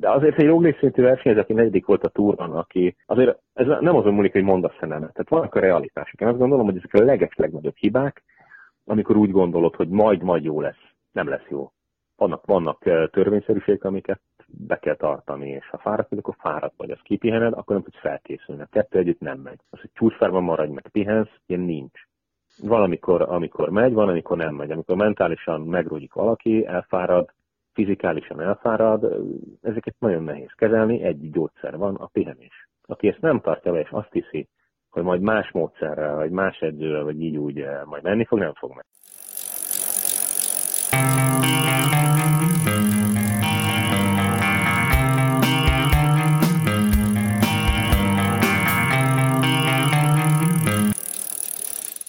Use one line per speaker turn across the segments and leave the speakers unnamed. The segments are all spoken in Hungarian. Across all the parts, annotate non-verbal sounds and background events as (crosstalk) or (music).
De azért egy Roglic szintű versenyző, aki negyedik volt a túron, aki azért ez nem azon múlik, hogy mondasz nemet. Tehát vannak a realitások. Én azt gondolom, hogy ezek a leges legnagyobb hibák, amikor úgy gondolod, hogy majd, majd jó lesz. Nem lesz jó. Vannak, vannak törvényszerűségek, amiket be kell tartani, és ha fáradt vagy, akkor fáradt vagy, az kipihened, akkor nem tudsz felkészülni. A kettő együtt nem megy. Az, hogy csúcsfárban maradj, meg pihensz, ilyen nincs. Valamikor, amikor megy, van, amikor nem megy. Amikor mentálisan megrúgik valaki, elfárad, fizikálisan elfárad, ezeket nagyon nehéz kezelni, egy gyógyszer van, a pihenés. Aki ezt nem tartja be, és azt hiszi, hogy majd más módszerrel, vagy más edzővel, vagy így úgy eh, majd menni fog, nem fog meg.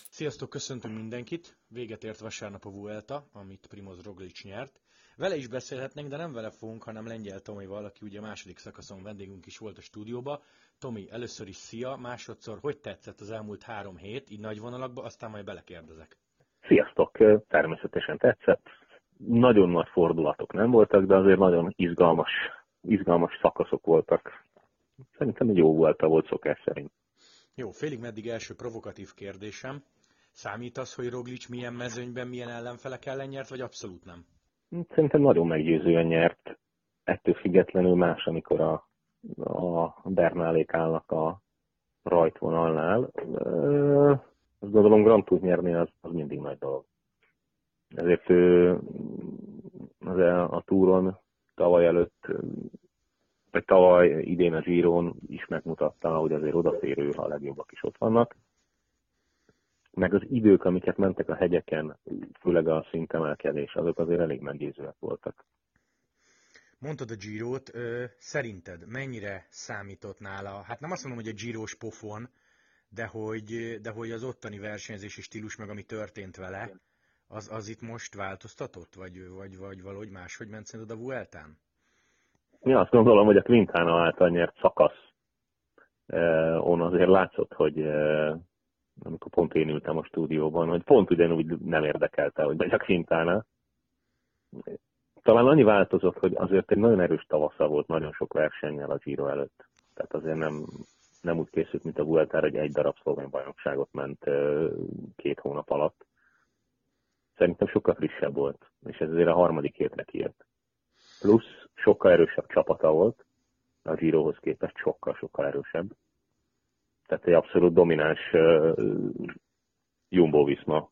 Sziasztok, köszöntünk mindenkit! Véget ért vasárnap a Vuelta, amit Primoz Roglic nyert. Vele is beszélhetnénk, de nem vele fogunk, hanem Lengyel Tomival, aki ugye a második szakaszon vendégünk is volt a stúdióba. Tomi, először is szia, másodszor, hogy tetszett az elmúlt három hét, így nagy vonalakba, aztán majd belekérdezek.
Sziasztok, természetesen tetszett. Nagyon nagy fordulatok nem voltak, de azért nagyon izgalmas, izgalmas szakaszok voltak. Szerintem egy jó volt, volt szokás szerint.
Jó, félig meddig első provokatív kérdésem. Számít az, hogy Roglic milyen mezőnyben, milyen ellenfelek ellen nyert, vagy abszolút nem?
Szerintem nagyon meggyőzően nyert. Ettől függetlenül más, amikor a, a Bernálék állnak a rajtvonalnál. Azt gondolom Grand Tour nyerni az, az mindig nagy dolog. Ezért ő az a, a túron tavaly előtt, vagy tavaly idén a Giron is megmutatta, hogy azért odaférő, ha a legjobbak is ott vannak meg az idők, amiket mentek a hegyeken, főleg a szintemelkedés, azok azért elég meggyőzőek voltak.
Mondtad a Girot, szerinted mennyire számított nála, hát nem azt mondom, hogy a Giros pofon, de hogy, de hogy az ottani versenyzési stílus, meg ami történt vele, az, az itt most változtatott? Vagy, vagy, vagy valahogy máshogy ment szerinted a Vueltán?
Mi azt gondolom, hogy a Quintana által nyert szakasz on azért látszott, hogy amikor pont én ültem a stúdióban, hogy pont ugyanúgy nem érdekelte, hogy a Quintana. Talán annyi változott, hogy azért egy nagyon erős tavasza volt nagyon sok versennyel a Giro előtt. Tehát azért nem, nem úgy készült, mint a Vuelta, hogy egy darab szlovén bajnokságot ment két hónap alatt. Szerintem sokkal frissebb volt, és ez azért a harmadik hétre kijött. Plusz sokkal erősebb csapata volt, a Girohoz képest sokkal-sokkal erősebb tehát egy abszolút domináns Jumbo Visma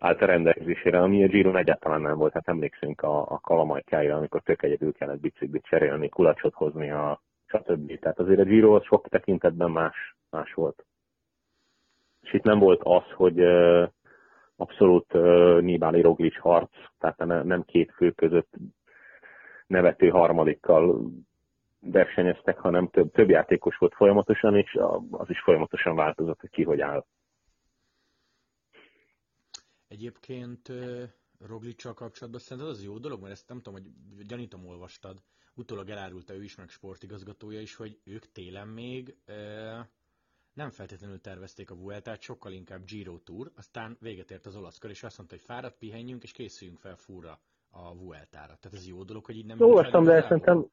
állt a rendelkezésére, ami a Giron egyáltalán nem volt. Hát emlékszünk a, a kalamajkája, amikor tök egyedül kellett biciklit cserélni, kulacsot hozni, a stb. Tehát azért a Giro az sok tekintetben más, más volt. És itt nem volt az, hogy abszolút Nibali Roglic harc, tehát nem két fő között nevető harmadikkal versenyeztek, hanem több, több játékos volt folyamatosan, és az is folyamatosan változott, hogy ki hogy áll.
Egyébként Roglicsal kapcsolatban szerinted az jó dolog, mert ezt nem tudom, hogy gyanítom olvastad, utólag elárulta ő is, meg sportigazgatója is, hogy ők télen még nem feltétlenül tervezték a Vueltát, sokkal inkább Giro Tour, aztán véget ért az olasz kör, és azt mondta, hogy fáradt, pihenjünk, és készüljünk fel fúra a Vueltára. Tehát ez jó dolog, hogy így nem...
Olvastam, de szerintem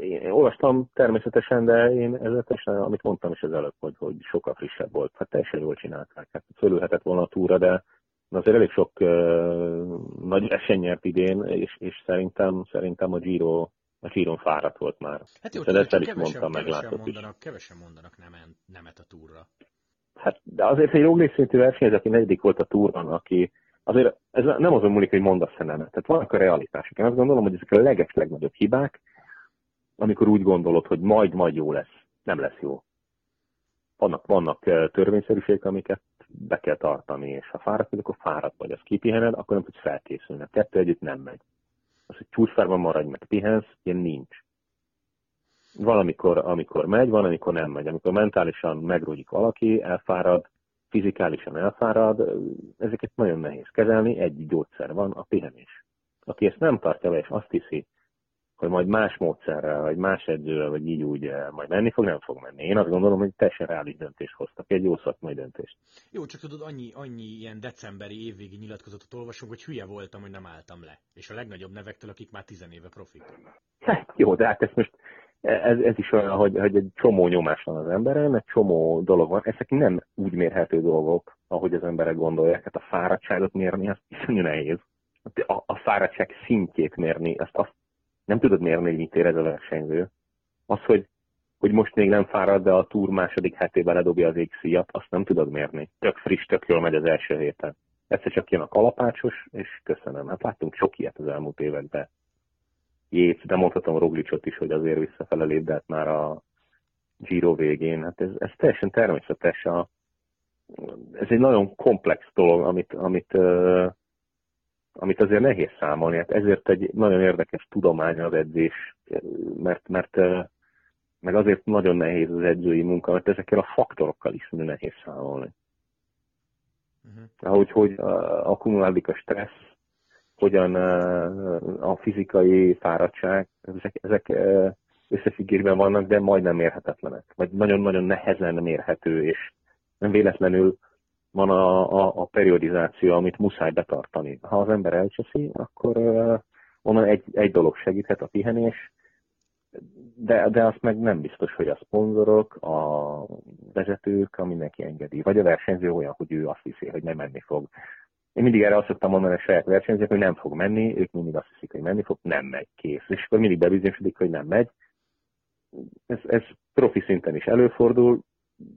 én olvastam természetesen, de én ezzel teljesen, amit mondtam is az előbb, hogy, hogy sokkal frissebb volt. Hát teljesen jól csinálták. Hát fölülhetett volna a túra, de azért elég sok uh, nagy esély nyert idén, és, és szerintem, szerintem a Giro a Giron fáradt volt már.
Hát jó, de ezt is mondtam, meg mondanak, is. Kevesen mondanak nemet, nemet a túra.
Hát, de azért egy Roglic szintű versenyző, aki negyedik volt a túron, aki azért ez nem azon múlik, hogy mondasz-e nemet. Tehát vannak a realitások. Én azt gondolom, hogy ezek a leges legnagyobb hibák, amikor úgy gondolod, hogy majd, majd jó lesz. Nem lesz jó. Vannak, vannak törvényszerűségek, amiket be kell tartani, és ha fáradt vagy, akkor fáradt vagy, az kipihened, akkor nem tudsz felkészülni. A kettő együtt nem megy. Az, hogy csúcsfárban maradj, meg pihensz, ilyen nincs. Valamikor, amikor megy, van, amikor nem megy. Amikor mentálisan megrúgik valaki, elfárad, fizikálisan elfárad, ezeket nagyon nehéz kezelni, egy gyógyszer van, a pihenés. Aki ezt nem tartja be, és azt hiszi, hogy majd más módszerrel, vagy más edzővel, vagy így úgy eh, majd menni fog, nem fog menni. Én azt gondolom, hogy teljesen reális döntést hoztak, egy jó szakmai döntést.
Jó, csak tudod, annyi, annyi ilyen decemberi évvégi nyilatkozatot olvasok, hogy hülye voltam, hogy nem álltam le. És a legnagyobb nevektől, akik már tizenéve profik.
Hát, jó, de hát ez most ez, ez is olyan, hogy, hogy egy csomó nyomás van az emberen, egy csomó dolog van. Ezek nem úgy mérhető dolgok, ahogy az emberek gondolják. Hát a fáradtságot mérni, az iszonyú nehéz. A, a fáradtság szintjét mérni, azt, azt nem tudod mérni, hogy mit érez a versenyző. Az, hogy, hogy most még nem fárad, de a túr második hetében ledobja az égszíjat, azt nem tudod mérni. Tök friss, tök jól megy az első héten. Egyszer csak jön a kalapácsos, és köszönöm. Hát láttunk sok ilyet az elmúlt években. Jét, de mondhatom Roglicot is, hogy azért visszafele lépdett már a Giro végén. Hát ez, ez teljesen természetes. A, ez egy nagyon komplex dolog, amit, amit amit azért nehéz számolni. Hát ezért egy nagyon érdekes tudomány az edzés, mert, mert meg azért nagyon nehéz az edzői munka, mert ezekkel a faktorokkal is nehéz számolni. Uh-huh. Ahogy hogy akkumulálódik a stressz, hogyan a fizikai fáradtság, ezek, ezek összefüggésben vannak, de majdnem mérhetetlenek, vagy nagyon-nagyon nehezen mérhető, és nem véletlenül van a, a, a periodizáció, amit muszáj betartani. Ha az ember elcseszi, akkor uh, onnan egy, egy dolog segíthet, a pihenés, de, de azt meg nem biztos, hogy a szponzorok, a vezetők, a mindenki engedi. Vagy a versenyző olyan, hogy ő azt hiszi, hogy nem menni fog. Én mindig erre azt szoktam mondani a saját versenyzők, hogy nem fog menni, ők mindig azt hiszik, hogy menni fog, nem megy, kész. És akkor mindig bebizonyosodik, hogy nem megy. Ez, ez profi szinten is előfordul,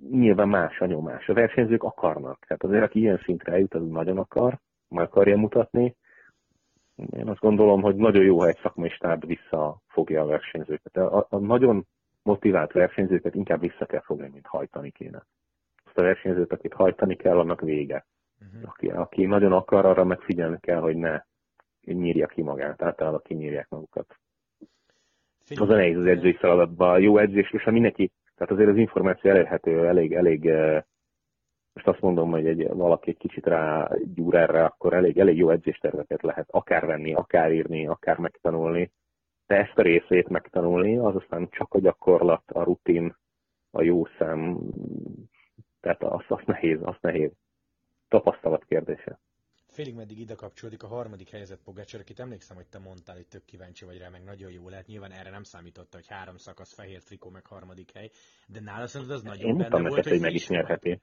nyilván más a nyomás. A versenyzők akarnak. Tehát azért, aki ilyen szintre eljut, az nagyon akar, meg akarja mutatni. Én azt gondolom, hogy nagyon jó, ha egy szakmai stáb visszafogja a versenyzőket. A, a nagyon motivált versenyzőket inkább vissza kell fogni, mint hajtani kéne. Azt a versenyzőt, akit hajtani kell, annak vége. Uh-huh. Aki, aki nagyon akar, arra megfigyelni kell, hogy ne nyírja ki magát, általában kinyírják magukat. Az a nehéz az edzői feladatban. Jó edzés, és ha mindenki tehát azért az információ elérhető, elég, elég, eh, most azt mondom, hogy egy, valaki egy kicsit rá gyúr erre, akkor elég, elég jó edzésterveket lehet akár venni, akár írni, akár megtanulni. De ezt a részét megtanulni, az aztán csak a gyakorlat, a rutin, a jó szem, tehát azt, azt nehéz, azt nehéz. Tapasztalat kérdése
félig meddig ide kapcsolódik a harmadik helyzet Pogácsor, akit emlékszem, hogy te mondtál, hogy tök kíváncsi vagy rá, meg nagyon jó lehet. Nyilván erre nem számította, hogy három szakasz fehér trikó, meg harmadik hely, de nála szerinted az nagyon Én benne volt,
hogy meg is nyerheti.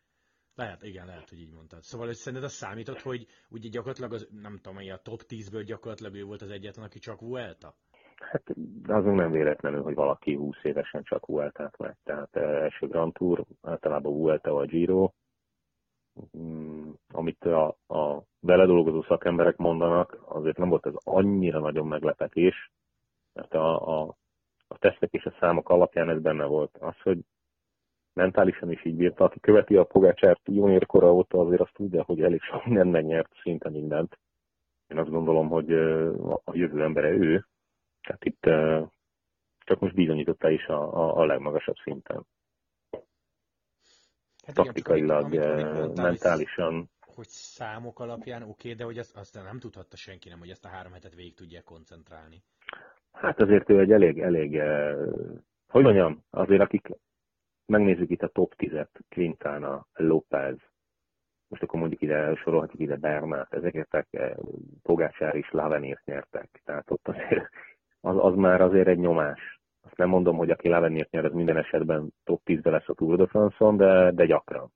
Lehet, igen, lehet, hogy így mondtad. Szóval hogy szerinted az számított, hogy ugye gyakorlatilag az, nem tudom, a top 10-ből gyakorlatilag ő volt az egyetlen, aki csak Vuelta?
Hát azon nem véletlenül, hogy valaki 20 évesen csak Vuelta-t megy. Tehát eh, első Grand Tour, általában Vuelta vagy Giro, amit a, a beledolgozó szakemberek mondanak, azért nem volt ez annyira nagyon meglepetés, mert a, a, a tesztek és a számok alapján ez benne volt. Az, hogy mentálisan is így bírta, aki követi a Pogácsárt juniorkora óta, azért azt tudja, hogy elég sok minden megnyert, szinte mindent. Én azt gondolom, hogy a jövő embere ő, tehát itt csak most bizonyította is a, a, a legmagasabb szinten hát taktikailag, igen, amit mondtál, mentálisan.
Hogy számok alapján oké, okay, de hogy azt, azt nem tudhatta senki nem, hogy ezt a három hetet végig tudja koncentrálni.
Hát azért ő egy elég, elég, hogy mondjam, azért akik megnézzük itt a top 10-et, Quintana, López, most akkor mondjuk ide sorolhatjuk ide Bernát, ezeket Pogácsár is Lavenirt nyertek. Tehát ott azért az, az már azért egy nyomás nem mondom, hogy aki Lavenért nyer, az minden esetben top 10-ben lesz a Tour de France-on, de, de gyakran.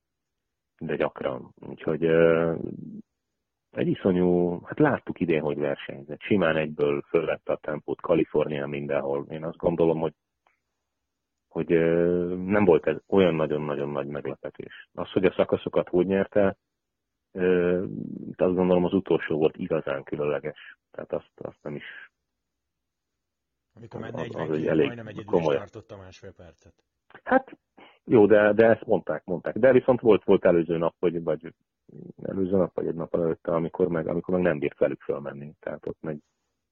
De gyakran. Úgyhogy egy iszonyú, hát láttuk idén, hogy versenyzett. Simán egyből fölvette a tempót Kalifornián mindenhol. Én azt gondolom, hogy hogy nem volt ez olyan nagyon-nagyon nagy meglepetés. Az, hogy a szakaszokat hogy nyerte, azt gondolom az utolsó volt igazán különleges. Tehát azt, azt nem is
amikor már 40 az, elég majdnem egyedül komoly. tartotta másfél percet.
Hát jó, de, de ezt mondták, mondták. De viszont volt, volt előző nap, vagy, vagy előző nap, vagy egy nap előtte, amikor meg, amikor meg nem bírt velük fölmenni. Tehát ott meg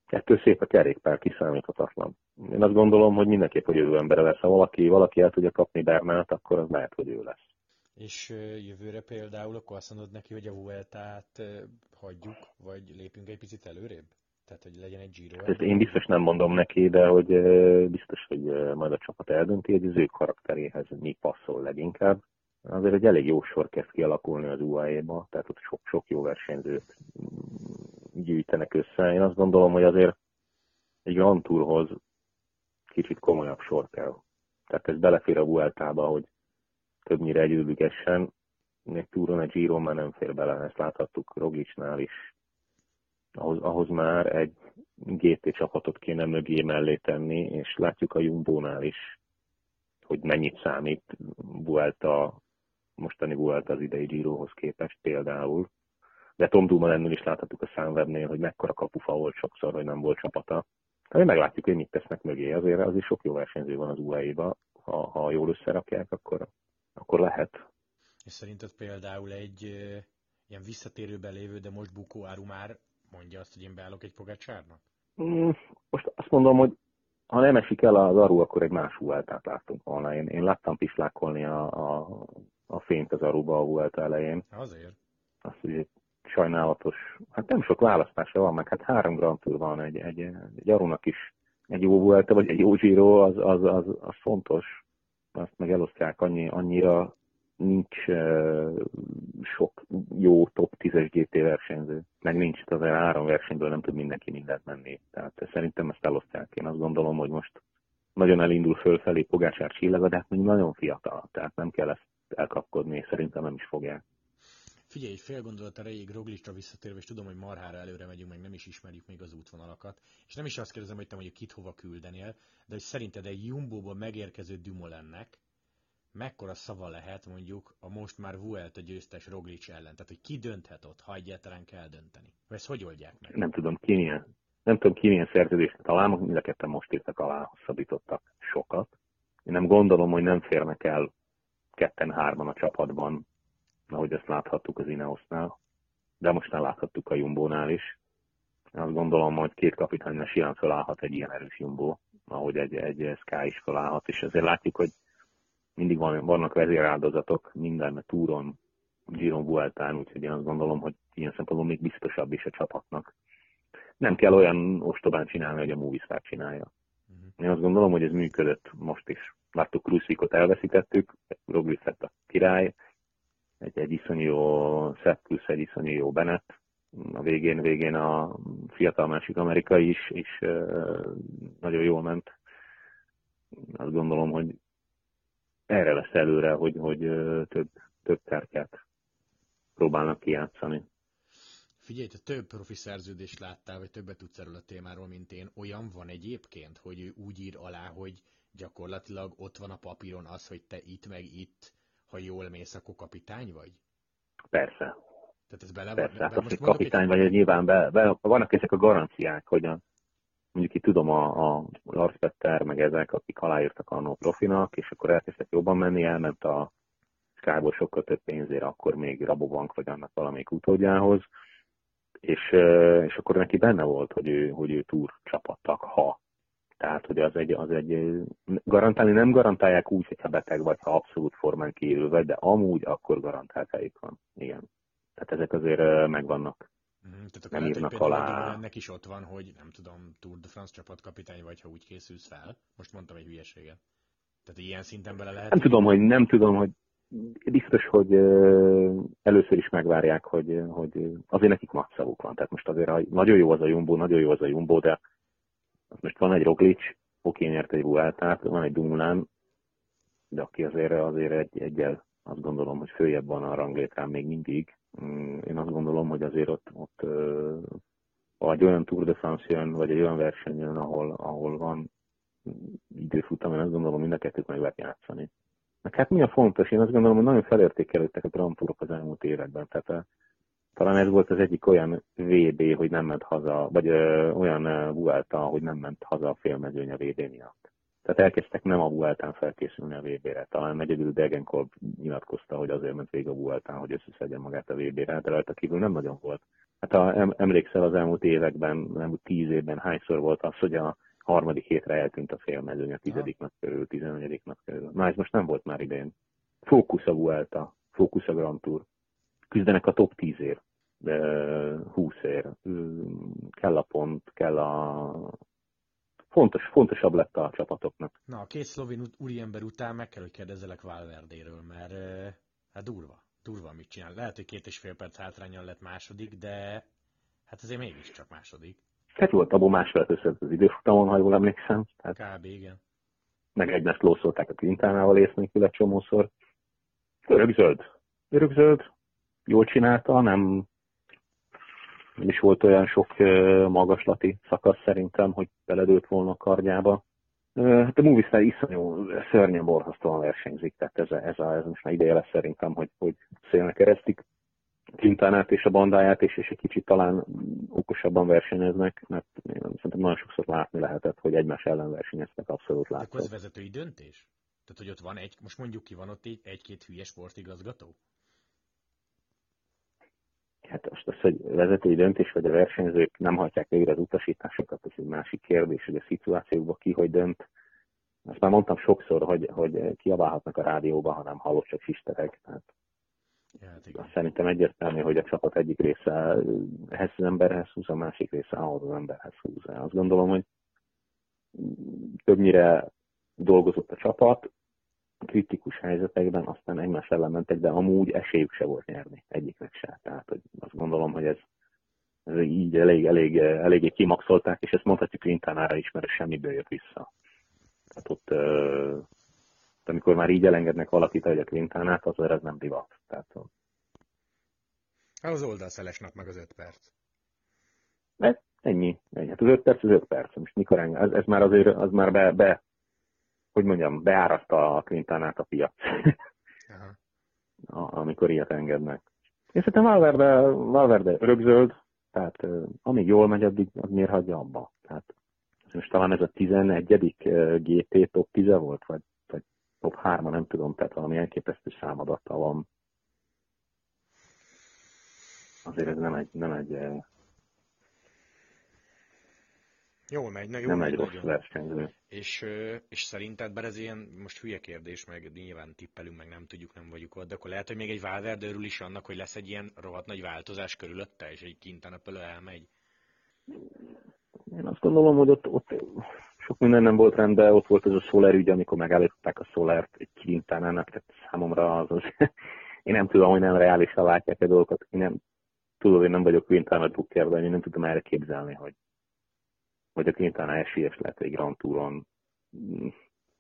ettől szép a kerékpár kiszámíthatatlan. Én azt gondolom, hogy mindenképp, hogy jövő embere lesz. Ha valaki, valaki el tudja kapni Bernát, akkor az lehet, hogy ő lesz.
És jövőre például akkor azt mondod neki, hogy a Vueltát hagyjuk, vagy lépünk egy picit előrébb? Tehát, hogy legyen egy Giro.
Ezt én biztos nem mondom neki, de hogy biztos, hogy majd a csapat eldönti, hogy az ő karakteréhez mi passzol leginkább. Azért egy elég jó sor kezd kialakulni az UAE-ba, tehát ott sok-sok jó versenyzőt gyűjtenek össze. Én azt gondolom, hogy azért egy Grand Tourhoz kicsit komolyabb sor kell. Tehát ez belefér a Vueltába, hogy többnyire együttügessen. Egy túron, egy Giron már nem fér bele, ezt láthattuk Roglicsnál is. Ahhoz, ahhoz már egy GT csapatot kéne mögé mellé tenni, és látjuk a Jumbo-nál is, hogy mennyit számít Vuelta, mostani Vuelta az idei Girohoz képest például. De Tom Dumoulin is láthattuk a Sunwebnél, hogy mekkora kapufa volt sokszor, hogy nem volt csapata. Hát meglátjuk, hogy mit tesznek mögé. Azért, azért sok jó versenyző van az UAE-ba. Ha, ha jól összerakják, akkor, akkor lehet.
És szerinted például egy ilyen visszatérőben lévő, de most bukó áru már mondja azt, hogy én beállok egy pogácsárnak?
Mm, most azt mondom, hogy ha nem esik el az aru, akkor egy más Vueltát láttunk volna. Én, én láttam pislákolni a, a, a fényt az aruba a Vuelta elején.
Azért.
Azt, hogy sajnálatos, hát nem sok választása van, meg hát három Grand Tour van, egy, egy, egy Arunak is egy jó Vuelta, vagy egy jó Giro, az, az, az, az fontos. Azt meg elosztják annyi, annyira nincs sok jó top 10-es GT versenyző, meg nincs az három versenyből nem tud mindenki mindent menni. Tehát szerintem ezt elosztják. Én azt gondolom, hogy most nagyon elindul fölfelé Pogácsár csillaga, de hát még nagyon fiatal, tehát nem kell ezt elkapkodni, szerintem nem is fogják.
Figyelj, fél gondolat erejéig Roglicra visszatérve, és tudom, hogy marhára előre megyünk, meg nem is ismerjük még az útvonalakat. És nem is azt kérdezem, hogy te mondjuk kit hova küldenél, de hogy szerinted egy Jumbo-ból megérkező Dumoulinnek mekkora szava lehet mondjuk a most már Vuelta győztes Roglic ellen? Tehát, hogy ki dönthet ott, ha egyáltalán kell dönteni? Vagy ezt hogy oldják meg?
Nem tudom, ki milyen, nem tudom, ki milyen szerződést talán, mind a ketten most írtak alá, hosszabbítottak sokat. Én nem gondolom, hogy nem férnek el ketten-hárman a csapatban ahogy ezt láthattuk az Ineosnál, de most nem láthattuk a Jumbo-nál is. Azt gondolom, hogy két kapitánynál simán felállhat egy ilyen erős Jumbo, ahogy egy, egy Sky is felállhat, és azért látjuk, hogy mindig van, vannak vezéráldozatok minden túron, Giron Vueltán, úgyhogy én azt gondolom, hogy ilyen szempontból még biztosabb is a csapatnak. Nem kell olyan ostobán csinálni, hogy a Movistar csinálja. Uh-huh. Én azt gondolom, hogy ez működött most is. Láttuk, Kruszvikot elveszítettük, Roglic lett a király, egy, egy iszonyú jó Seth plusz egy iszonyú jó Bennett. A végén, végén a fiatal másik amerikai is, is nagyon jól ment. Azt gondolom, hogy erre lesz előre, hogy, hogy több, több terket próbálnak kijátszani.
Figyelj, te több profi szerződést láttál, vagy többet tudsz erről a témáról, mint én. Olyan van egyébként, hogy ő úgy ír alá, hogy gyakorlatilag ott van a papíron az, hogy te itt meg itt ha jól mész, akkor kapitány vagy?
Persze.
Tehát ez bele
Persze, hát az, hogy kapitány egy... vagy, nyilván be, be, vannak ezek a garanciák, hogy a, mondjuk itt tudom a, a Lars Petter, meg ezek, akik aláírtak annó profinak, és akkor elkezdtek jobban menni, elment a Skyból sokkal több pénzért, akkor még Rabobank vagy annak valamelyik utódjához, és, és akkor neki benne volt, hogy ő, hogy ő túr csapattak, ha tehát, hogy az egy, az egy, garantálni nem garantálják úgy, hogyha beteg vagy, ha abszolút formán kívül vagy, de amúgy akkor garantált van. Igen. Tehát ezek azért megvannak.
Mm, tehát akkor nem írnak alá. Ennek is ott van, hogy nem tudom, Tour de France csapatkapitány vagy, ha úgy készülsz fel. Most mondtam egy hülyeséget. Tehát ilyen szinten bele lehet.
Nem tudom, hogy nem tudom, hogy biztos, hogy először is megvárják, hogy, hogy azért nekik matszavuk van. Tehát most azért nagyon jó az a Jumbo, nagyon jó az a Jumbo, de most van egy Roglic, oké, nyert egy Vueltát, van egy Dumlán, de aki azért, azért egy, egyel azt gondolom, hogy följebb van a ranglétrán még mindig. Mm, én azt gondolom, hogy azért ott, ott egy olyan Tour de France jön, vagy egy olyan verseny jön, ahol, ahol van időfutam, én azt gondolom, mind a kettőt meg lehet játszani. Meg hát mi a fontos? Én azt gondolom, hogy nagyon felértékelődtek a Grand Tourok az elmúlt években. Tehát talán ez volt az egyik olyan VB, hogy nem ment haza, vagy ö, olyan Vuelta, hogy nem ment haza a félmezőny a VB miatt. Tehát elkezdtek nem a Vueltán felkészülni a VB-re. Talán egyedül Degenkolb nyilatkozta, hogy azért ment végig a Vueltán, hogy összeszedjen magát a VB-re, de rajta kívül nem nagyon volt. Hát ha emlékszel az elmúlt években, elmúlt tíz évben hányszor volt az, hogy a harmadik hétre eltűnt a félmezőny, a tizedik nap körül, tizenegyedik nap körül. Na ez most nem volt már idén. Fókusz a Vuelta, fókusz a Grand Tour. Küzdenek a top 10-ért 20 ér. Kell a pont, kell a... Fontos, fontosabb lett a csapatoknak.
Na, a két szlovén úriember után meg kell, hogy kérdezzelek Valverdéről, mert hát durva. Durva, mit csinál. Lehet, hogy két és fél perc hátrányon lett második, de hát azért mégiscsak második.
Hát volt abból másfél az időfutamon, ha jól emlékszem.
Tehát... Kb. igen.
Meg egymást lószolták a Quintánával észnékül egy csomószor. Örökzöld. Örökzöld. Jól csinálta, nem nem is volt olyan sok magaslati szakasz szerintem, hogy beledőlt volna a kardjába. Hát a Movistar iszonyú szörnyen borzasztóan versenyzik, tehát ez, a, ez, a, ez most már ideje lesz szerintem, hogy, hogy szélnek keresztik Quintánát és a bandáját, és, és egy kicsit talán okosabban versenyeznek, mert szerintem nagyon sokszor látni lehetett, hogy egymás ellen versenyeztek, abszolút látszott.
Akkor ez vezetői döntés? Tehát, hogy ott van egy, most mondjuk ki van ott egy-két hülye sportigazgató?
Hát most az, hogy vezetői döntés, vagy a versenyzők nem hagyják végre az utasításokat, ez egy másik kérdés, hogy a szituációkban ki hogy dönt. Azt már mondtam sokszor, hogy, hogy kiabálhatnak a rádióba, ha nem hallott csak sisterek. Tehát ja, hát Azt szerintem egyértelmű, hogy a csapat egyik része ehhez az emberhez húz, a másik része ahhoz az emberhez húz. Azt gondolom, hogy többnyire dolgozott a csapat, kritikus helyzetekben aztán egymás ellen mentek, de amúgy esélyük se volt nyerni egyiknek se. Tehát hogy azt gondolom, hogy ez, ez így elég, elég, eléggé kimaxolták, és ezt mondhatjuk Quintánára is, mert semmiből jött vissza. Tehát ott, amikor már így elengednek valakit, hogy a Quintánát, az ez nem divat. Tehát,
hát az oldalszelesnek meg az öt perc.
Ez, ennyi. ennyi. Hát az öt perc az öt perc. Most mikor ez, ez már azért, az már be, be hogy mondjam, beáraszta a Quintanát a piac, amikor ilyet engednek. Én szerintem Valverde, Valverde rögzöld, tehát amíg jól megy, addig az miért hagyja abba. Tehát most talán ez a 11. GT top 10 volt, vagy, vagy top 3 nem tudom, tehát valami elképesztő számadata van. Azért ez nem egy, nem egy
Jól megy, na, jól
nem
megy
egy rossz versenyző.
És, és szerinted, bár ez ilyen, most hülye kérdés, meg nyilván tippelünk, meg nem tudjuk, nem vagyunk ott, de akkor lehet, hogy még egy Valverde örül is annak, hogy lesz egy ilyen rohadt nagy változás körülötte, és egy kintanapölő elmegy?
Én azt gondolom, hogy ott, ott sok minden nem volt rendben, ott volt ez a Soler ügy, amikor megállították a Solert egy Quintánának, tehát számomra az, az (laughs) én nem tudom, hogy nem reálisan látják a dolgokat, én nem tudom, hogy nem vagyok Quintana drukker, de én nem tudom erre képzelni, hogy vagy a Quintana esélyes lett egy Grand Touron. Mm,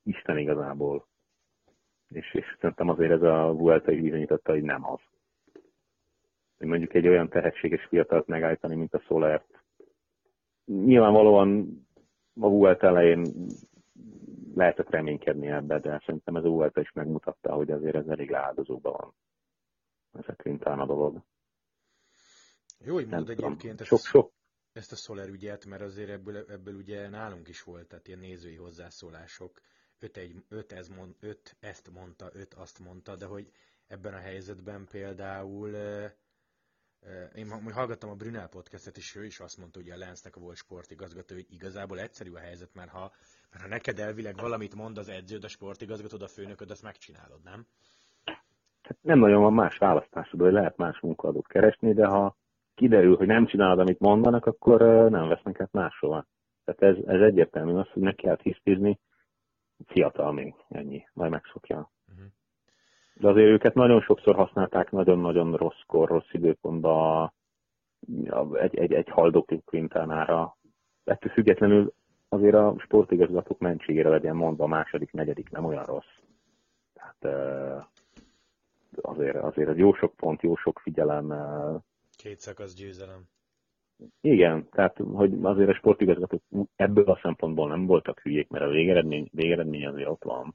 Isten igazából. És, és szerintem azért ez a Vuelta is bizonyította, hogy nem az. Hogy mondjuk egy olyan tehetséges fiatalt megállítani, mint a Solert. Nyilvánvalóan a Vuelta elején lehetett reménykedni ebbe, de szerintem ez a Vuelta is megmutatta, hogy azért ez elég leáldozóban van. Ez a Quintana dolog.
Jó, hogy mondod egyébként.
Sok, sok,
ezt a Soler ügyet, mert azért ebből, ebből ugye nálunk is volt, tehát ilyen nézői hozzászólások, öt, egy, öt, ez mond, öt ezt mondta, öt azt mondta, de hogy ebben a helyzetben például én hallgattam a Brunel podcastet, és ő is azt mondta, hogy a Lensnek a volt sportigazgató, hogy igazából egyszerű a helyzet, mert ha, mert ha neked elvileg valamit mond az edződ, a sportigazgatód, a főnököd, azt megcsinálod, nem?
Nem nagyon van más választásod, hogy lehet más munkaadót keresni, de ha kiderül, hogy nem csinálod, amit mondanak, akkor nem vesznek át máshova. Tehát ez, ez egyértelmű az, hogy meg kell tisztízni, fiatal még, ennyi, majd megszokja. Uh-huh. De azért őket nagyon sokszor használták nagyon-nagyon rosszkor, rossz időpontban egy, egy, egy haldoklik Quintánára. Ettől függetlenül azért a sportigazgatók mentségére legyen mondva a második, negyedik nem olyan rossz. Tehát azért, azért jó sok pont, jó sok figyelem,
Két szakasz győzelem.
Igen, tehát hogy azért a sportigazgatók ebből a szempontból nem voltak hülyék, mert a végeredmény, végeredmény azért ott van.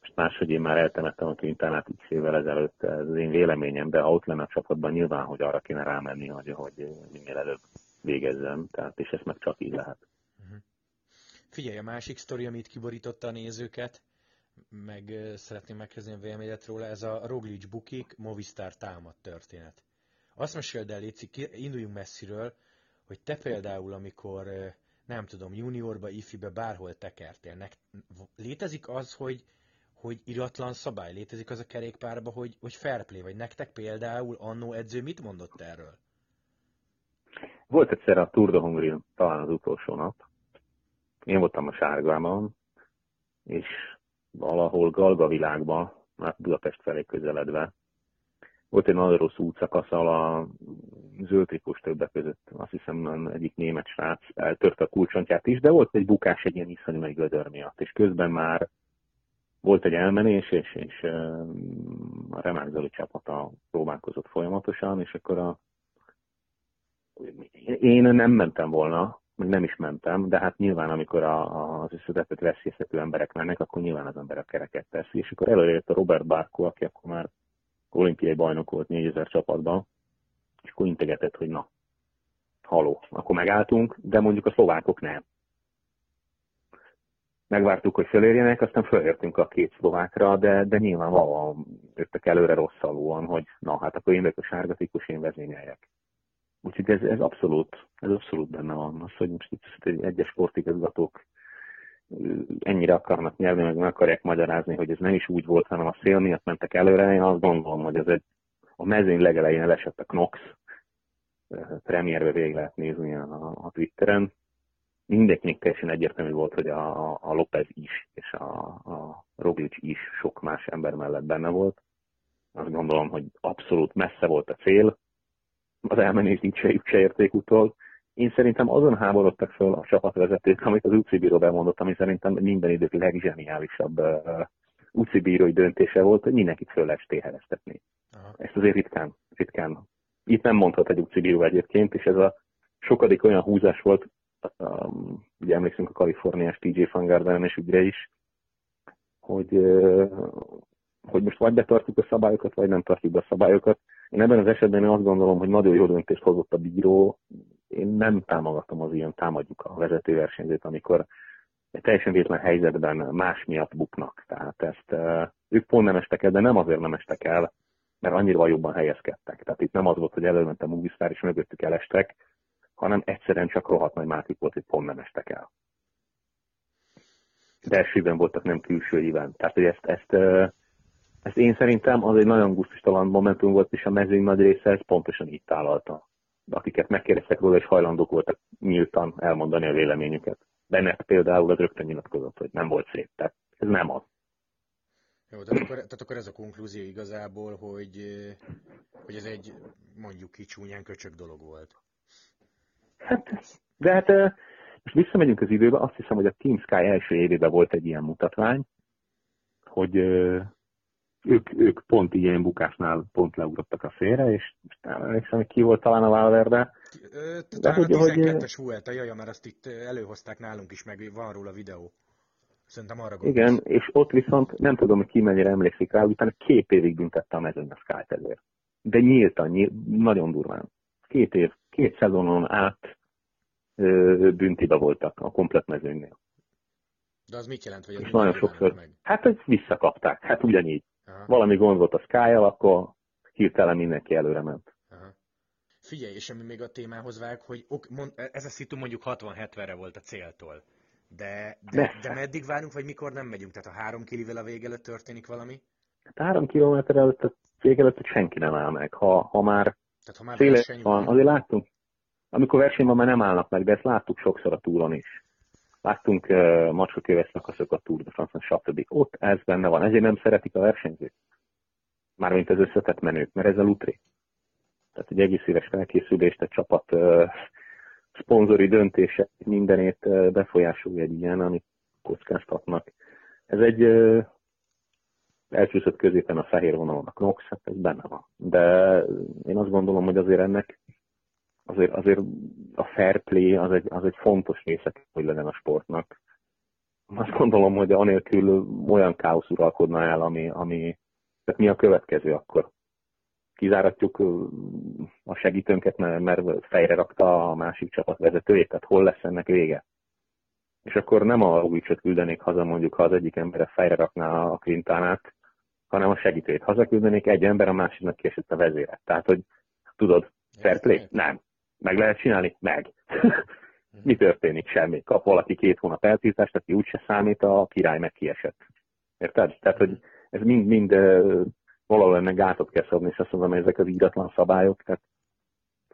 Most máshogy én már eltemettem a Quintánát x évvel ezelőtt, ez az én véleményem, de ha ott lenne a csapatban, nyilván, hogy arra kéne rámenni, hogy, hogy minél előbb végezzem, tehát, és ezt meg csak így lehet. Uh-huh.
Figyelj, a másik sztori, amit kiborította a nézőket, meg szeretném megkezdeni a véleményet róla, ez a Roglic bukik, Movistar támad történet. Azt meséld el, Léci, induljunk messziről, hogy te például, amikor nem tudom, juniorba, ifibe, bárhol tekertél, létezik az, hogy, hogy iratlan szabály létezik az a kerékpárba, hogy, hogy fair play, vagy nektek például annó edző mit mondott erről?
Volt egyszer a Tour de Hongrie, talán az utolsó nap. Én voltam a sárgában, és valahol Galga világban, Budapest felé közeledve, volt egy nagyon rossz útszakasz, a zöldrikos többek között, azt hiszem egyik német srác eltörte a kulcsontját is, de volt egy bukás egy ilyen iszonyú nagy gödör miatt, és közben már volt egy elmenés, és, és a Remák Zoli csapata próbálkozott folyamatosan, és akkor a, én nem mentem volna, meg nem is mentem, de hát nyilván amikor a, az összetetett veszélyeztető emberek mennek, akkor nyilván az ember a kereket teszi, és akkor előjött a Robert Barco, aki akkor már olimpiai bajnok volt 4000 csapatban, és akkor integetett, hogy na, haló, akkor megálltunk, de mondjuk a szlovákok nem. Megvártuk, hogy fölérjenek, aztán fölértünk a két szlovákra, de, de nyilvánvalóan jöttek előre rosszalúan, hogy na, hát akkor én vagyok a sárga tikus, én vezényeljek. Úgyhogy ez, ez abszolút, ez abszolút benne van. Az, hogy most itt egyes sportigazgatók ennyire akarnak nyerni, meg meg akarják magyarázni, hogy ez nem is úgy volt, hanem a szél miatt mentek előre. Én azt gondolom, hogy ez egy, a mezőny legelején lesett a Knox, premierbe végig lehet nézni a, a Twitteren. Mindenkinek teljesen egyértelmű volt, hogy a, a Lopez is, és a, a Roglic is sok más ember mellett benne volt. Azt gondolom, hogy abszolút messze volt a cél, az elmenés így se, se érték utol. Én szerintem azon háborodtak föl a csapatvezetők, amit az UCI bíró bemondott, ami szerintem minden idők legzseniálisabb UCI bírói döntése volt, hogy mindenkit föl lehet stéheleztetni. Ezt azért ritkán, ritkán. Itt nem mondhat egy UCI bíró egyébként, és ez a sokadik olyan húzás volt, um, ugye emlékszünk a kaliforniás TJ Van és ügyre is, hogy, hogy most vagy betartjuk a szabályokat, vagy nem tartjuk be a szabályokat. Én ebben az esetben én azt gondolom, hogy nagyon jó döntést hozott a bíró, én nem támogatom az ilyen támadjuk a vezetőversenyzőt, amikor egy teljesen véletlen helyzetben más miatt buknak. Tehát ezt ők pont nem estek el, de nem azért nem estek el, mert annyira jobban helyezkedtek. Tehát itt nem az volt, hogy előment a Movistar és mögöttük elestek, hanem egyszerűen csak rohadt nagy mátik volt, hogy pont nem estek el. Belsőben voltak, nem külső híven. Tehát, hogy ezt, ezt, ezt én szerintem az egy nagyon gusztustalan momentum volt, és a mezőny nagy része ezt pontosan így tálalta akiket megkérdeztek róla, és hajlandók voltak nyíltan elmondani a véleményüket. Bennett például az rögtön nyilatkozott, hogy nem volt szép. Tehát ez nem az.
Jó, tehát akkor, tehát akkor ez a konklúzió igazából, hogy, hogy ez egy mondjuk kicsúnyán köcsög dolog volt.
Hát, de hát most visszamegyünk az időbe, azt hiszem, hogy a Team Sky első évében volt egy ilyen mutatvány, hogy ők, ők pont ilyen bukásnál pont leugrottak a félre, és most nem emlékszem, hogy ki volt talán a Valverde.
De hogy, a 12-es Vuelta, jaj, mert azt itt előhozták nálunk is, meg van róla videó. Szerintem arra
gondolsz. Igen, és ott viszont nem tudom, hogy ki mennyire emlékszik rá, utána két évig büntette a mezőn a Sky-t ezért. De nyíltan, nyílt, nagyon durván. Két év, két szezonon át ö, büntibe voltak a komplet mezőnynél.
De az mit jelent, hogy ez
és nagyon sokszor, meg? hát hogy visszakapták, hát ugyanígy. Aha. valami gond volt a sky akkor hirtelen mindenki előre ment. Aha.
Figyelj, és ami még a témához vág, hogy ok, mond, ez a szitu mondjuk 60-70-re volt a céltól. De, de, de meddig várunk, vagy mikor nem megyünk? Tehát a három kilivel a vége előtt történik valami?
Hát három kilométer előtt a vége előtt senki nem áll meg. Ha, ha már, Tehát, ha már széles van, azért láttunk, amikor verseny van, már nem állnak meg, de ezt láttuk sokszor a túlon is. Láttunk uh, macskaköves szakaszokat, Tour de France, stb. Ott ez benne van, ezért nem szeretik a versenyzők. Mármint az összetett menők, mert ez a lutri. Tehát egy egész éves felkészülést, egy csapat uh, szponzori döntése mindenét uh, befolyásolja egy ilyen, amit kockáztatnak. Ez egy uh, elcsúszott középen a fehér vonalon a Knox, hát ez benne van. De én azt gondolom, hogy azért ennek azért, azért a fair play az egy, az egy fontos része, hogy legyen a sportnak. Azt gondolom, hogy anélkül olyan káosz uralkodna el, ami, ami tehát mi a következő akkor? Kizáratjuk a segítőnket, mert, fejre rakta a másik csapat vezetőjét, tehát hol lesz ennek vége? És akkor nem a Rogicot küldenék haza, mondjuk, ha az egyik ember fejre rakná a Quintánát, hanem a segítőjét hazaküldenék, egy ember, a másiknak kiesett a vezére. Tehát, hogy tudod, fair play? Nem. Meg lehet csinálni? Meg. (laughs) Mi történik? Semmi. Kap valaki két hónap eltiltást, aki úgyse számít, a király meg kiesett. Érted? Tehát, hogy ez mind-mind valahol ennek gátot kell szabni, és azt mondom, hogy ezek az íratlan szabályok, tehát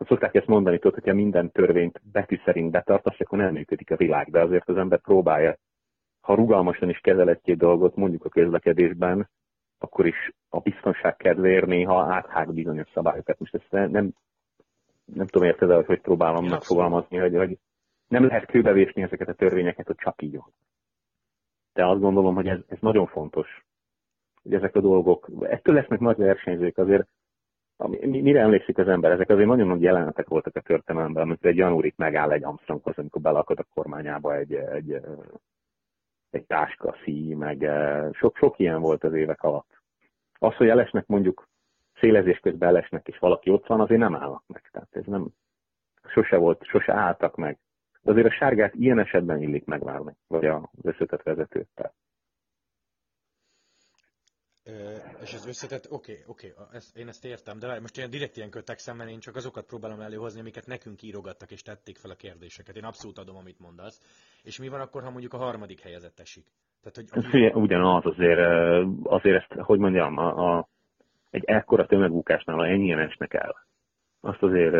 szokták ezt mondani, tudod, hogyha minden törvényt betű szerint betartasz, akkor nem működik a világ, de azért az ember próbálja, ha rugalmasan is kezel egy-két dolgot, mondjuk a közlekedésben, akkor is a biztonság kedvéért néha áthág bizonyos szabályokat. Most ezt nem, nem tudom érted, hogy hogy próbálom megfogalmazni, hogy, hogy nem lehet kőbevésni ezeket a törvényeket, hogy csak így van. De azt gondolom, hogy ez, ez nagyon fontos, hogy ezek a dolgok, ettől lesznek nagy versenyzők, azért mire emlékszik az ember? Ezek azért nagyon nagy jelenetek voltak a történelemben, amikor egy Janúrik megáll egy Armstronghoz, amikor belakad a kormányába egy, egy, egy táska szí, meg sok, sok ilyen volt az évek alatt. Az, hogy elesnek mondjuk szélezés közben elesnek, és valaki ott van, azért nem állnak meg. Tehát ez nem, sose volt, sose álltak meg. De azért a sárgát ilyen esetben illik megvárni, vagy az összetett vezetőt. Tehát
és ez összetett, oké, okay, oké, okay, ezt, én ezt értem, de most ilyen direkt ilyen kötekszemben én csak azokat próbálom előhozni, amiket nekünk írogattak és tették fel a kérdéseket. Én abszolút adom, amit mondasz. És mi van akkor, ha mondjuk a harmadik helyezett esik?
Tehát, hogy. Ugyanaz azért, azért ezt, hogy mondjam, a, a, egy ekkora tömegbukásnál, ha ennyien esnek el, azt azért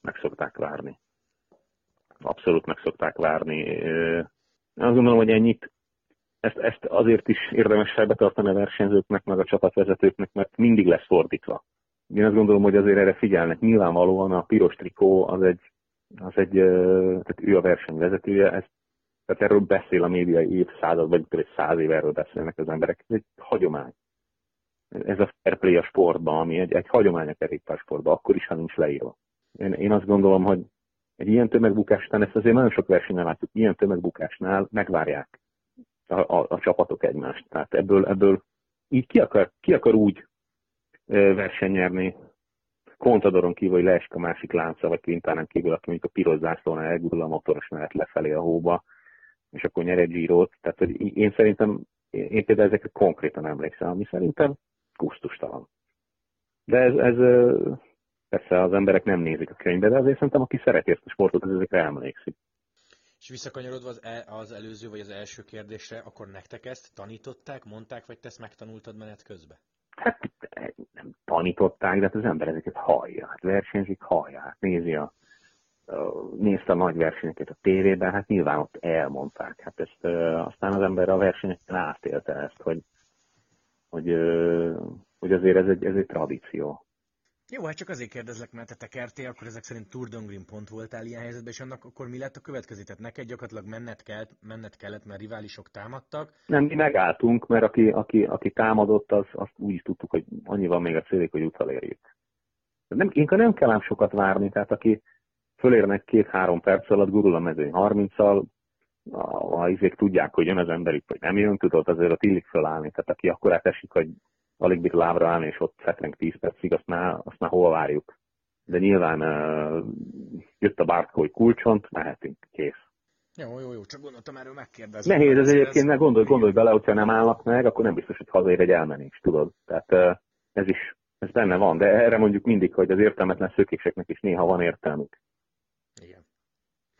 meg szokták várni. Abszolút meg szokták várni. Azt gondolom, hogy ennyit ezt, ezt azért is érdemes fejbe tartani a versenyzőknek, meg a csapatvezetőknek, mert mindig lesz fordítva. Én azt gondolom, hogy azért erre figyelnek. Nyilvánvalóan a piros trikó az egy, az egy tehát ő a versenyvezetője, ez, tehát erről beszél a média évszázad, vagy egy száz év erről beszélnek az emberek. Ez egy hagyomány. Ez a fair play a sportban, ami egy, egy hagyomány a kerékpársportban, akkor is, ha nincs leírva. Én, én azt gondolom, hogy egy ilyen tömegbukásnál, ezt azért nagyon sok versenyen látjuk, ilyen tömegbukásnál megvárják a, a, a csapatok egymást. Tehát ebből, ebből így ki akar, ki akar úgy versenyerni, Kontadoron kívül, hogy leesik a másik lánca, vagy Quintánán kívül, aki mondjuk a piros zászlónál elgurul a motoros mellett lefelé a hóba, és akkor nyer egy zsírót. Tehát hogy én szerintem, én például ezekre konkrétan emlékszem, ami szerintem gusztustalan. De ez, ez persze az emberek nem nézik a könyvbe, de azért szerintem aki szereti ezt a sportot, az ezekre emlékszik.
És visszakanyarodva az, el, az előző vagy az első kérdésre, akkor nektek ezt tanították, mondták, vagy te ezt megtanultad menet közben?
Hát nem tanították, de hát az ember ezeket hallja. Hát versenyzik, hallja. Hát nézi a, nézte a nagy versenyeket a tévében, hát nyilván ott elmondták. Hát ezt aztán az ember a versenyeken átélte ezt, hogy, hogy, hogy azért ez egy, ez egy tradíció.
Jó, hát csak azért kérdezlek, mert te tekertél, akkor ezek szerint Tour Dongrin pont voltál ilyen helyzetben, és annak akkor mi lett a következő? Tehát neked gyakorlatilag menned kellett, menned kellett, mert riválisok támadtak.
Nem, mi megálltunk, mert aki, aki, aki támadott, az, azt úgy is tudtuk, hogy annyi van még a célik, hogy utalérjük. Nem, inkább nem kell ám sokat várni, tehát aki fölérnek két-három perc alatt, gurul a mezőny 30-al, a, a izék tudják, hogy jön az emberük, vagy nem jön, tudod azért ott illik fölállni. Tehát aki akkor esik, hogy alig bír lábra állni, és ott szetreng 10 percig, azt már, azt már hol várjuk. De nyilván uh, jött a bártkói kulcsont, mehetünk, kész.
Jó, jó, jó, csak gondoltam erről megkérdezni.
Nehéz ez egyébként, mert gondolj, gondolj bele, hogyha nem állnak meg, akkor nem biztos, hogy hazaér egy elmenés, tudod. Tehát uh, ez is, ez benne van, de erre mondjuk mindig, hogy az értelmetlen szökéseknek is néha van értelmük.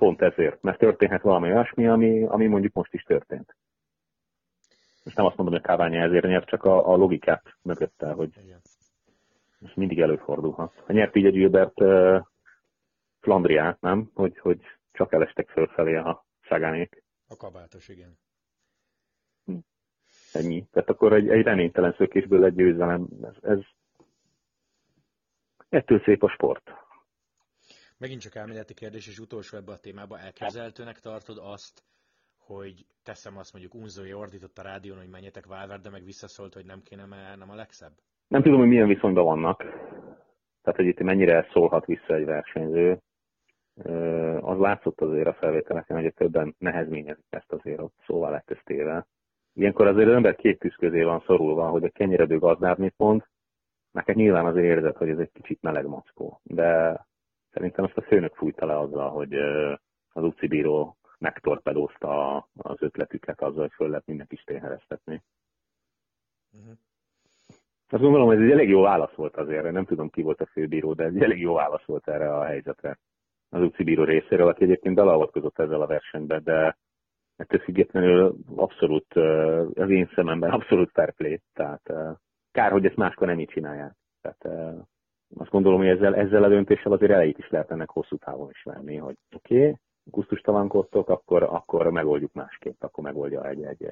Igen.
Pont ezért, mert történhet valami olyasmi, ami, ami mondjuk most is történt. Most nem azt mondom, hogy Káványi ezért nyert, csak a, a logikát mögötte, hogy ez mindig előfordulhat. Ha nyert így egy Gilbert uh, Flandriát, nem? Hogy, hogy csak elestek fölfelé a szágánék.
A kabátos, igen.
Hm. Ennyi. Tehát akkor egy, egy reménytelen szökésből egy győzelem. Ez, ez ettől szép a sport.
Megint csak elméleti kérdés, és utolsó ebbe a témába elképzelhetőnek tartod azt, hogy teszem azt mondjuk Unzói ordított a rádión, hogy menjetek Valverde, meg visszaszólt, hogy nem kéne, mert nem a legszebb?
Nem tudom, hogy milyen viszonyban vannak. Tehát, hogy itt mennyire szólhat vissza egy versenyző. Az látszott azért a felvételeken, hogy többen nehezményezik ezt azért ott szóval lett ezt téve. Ilyenkor azért az ember két tűz közé van szorulva, hogy a kenyeredő gazdább mit mond, neked nyilván az érzet, hogy ez egy kicsit meleg mackó. De szerintem ezt a főnök fújta le azzal, hogy az UCI bíró megtorpedózta az ötletüket azzal, hogy föl lehet mindenki sténhereztetni. Uh-huh. Azt gondolom, hogy ez egy elég jó válasz volt azért, nem tudom ki volt a főbíró, de egy elég jó válasz volt erre a helyzetre az UCI bíró részéről, aki egyébként beleavatkozott ezzel a versenybe, de ettől függetlenül abszolút, az én szememben abszolút fair play, tehát kár, hogy ezt máskor nem így csinálják. Tehát azt gondolom, hogy ezzel, ezzel a döntéssel azért elejét is lehet ennek hosszú távon is venni, hogy oké, okay, gusztustalankodtok, akkor, akkor megoldjuk másképp, akkor megoldja egy, egy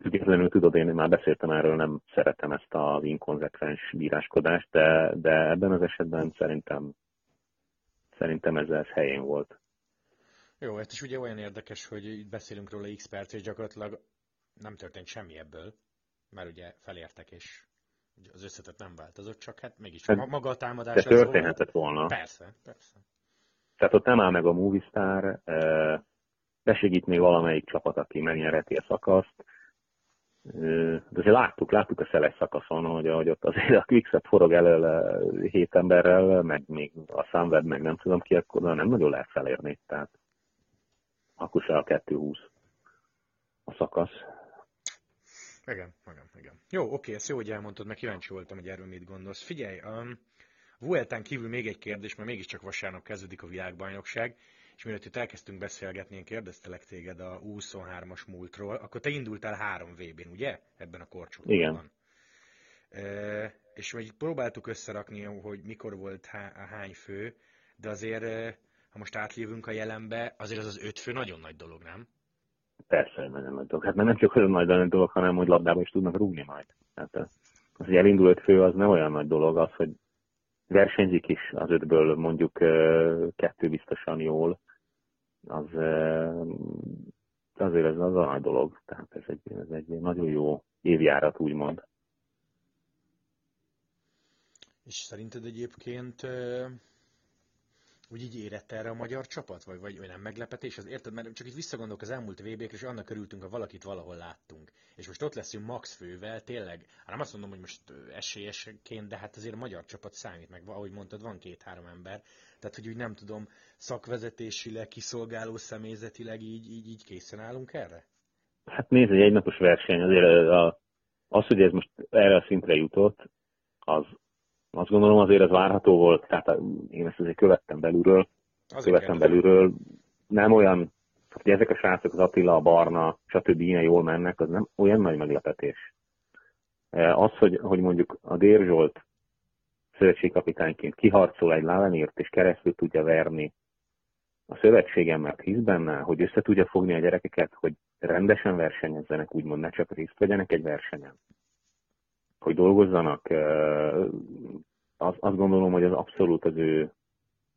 Függetlenül tudod, én már beszéltem erről, nem szeretem ezt az inkonzekvens bíráskodást, de, de ebben az esetben szerintem, szerintem ez, ez helyén volt.
Jó, ez is ugye olyan érdekes, hogy itt beszélünk róla x perc, és gyakorlatilag nem történt semmi ebből, mert ugye felértek, és az összetett nem változott, csak hát mégis hát, maga a támadás...
De történhetett volna.
Persze, persze.
Tehát ott nem áll meg a Movistar, besegít még valamelyik csapat, aki megnyereti a szakaszt, de azért láttuk, láttuk a szeles szakaszon, hogy, hogy ott azért a Quickset forog elől hét emberrel, meg még a Sunweb, meg nem tudom ki, akkor nem nagyon lehet felérni. Tehát akkor se a 220 a szakasz.
Igen, igen, igen. Jó, oké, ezt jó, hogy elmondtad, meg kíváncsi voltam, hogy erről mit gondolsz. Figyelj, um, Vueltán kívül még egy kérdés, mert mégiscsak vasárnap kezdődik a világbajnokság, és mielőtt itt elkezdtünk beszélgetni, én kérdeztelek téged a 23-as múltról, akkor te indultál három VB-n, ugye? Ebben a korcsoportban.
Igen.
E, és majd próbáltuk összerakni, hogy mikor volt há, hány fő, de azért, ha most átlévünk a jelenbe, azért az az öt fő nagyon nagy dolog, nem?
Persze, nagyon nagy dolog. Hát nem csak olyan nagy, nagy dolog, hanem hogy labdába is tudnak rúgni majd. Hát az, hogy elindul öt fő, az nem olyan nagy dolog, az, hogy versenyzik is az ötből mondjuk kettő biztosan jól, az azért ez az a nagy dolog. Tehát ez egy, ez egy nagyon jó évjárat, úgymond.
És szerinted egyébként úgy így érett erre a magyar csapat? Vagy, vagy, nem meglepetés? Az érted? Mert csak itt visszagondolok az elmúlt vb és annak örültünk, ha valakit valahol láttunk. És most ott leszünk Max fővel, tényleg, hát nem azt mondom, hogy most esélyesként, de hát azért a magyar csapat számít meg, ahogy mondtad, van két-három ember. Tehát, hogy úgy nem tudom, szakvezetésileg, kiszolgáló személyzetileg így, így, így készen állunk erre?
Hát nézd, egy egynapos verseny, azért a, az, hogy ez most erre a szintre jutott, az, azt gondolom azért ez várható volt, tehát én ezt azért követtem belülről, azért követtem belülről, nem olyan, hogy ezek a srácok, az Attila, a Barna, stb. ilyen jól mennek, az nem olyan nagy meglepetés. E, az, hogy, hogy mondjuk a Dér Zsolt szövetségkapitányként kiharcol egy Lávenért, és keresztül tudja verni a szövetségem, mert hisz benne, hogy össze tudja fogni a gyerekeket, hogy rendesen versenyezzenek, úgymond ne csak részt vegyenek egy versenyen hogy dolgozzanak, az, azt gondolom, hogy az abszolút az ő,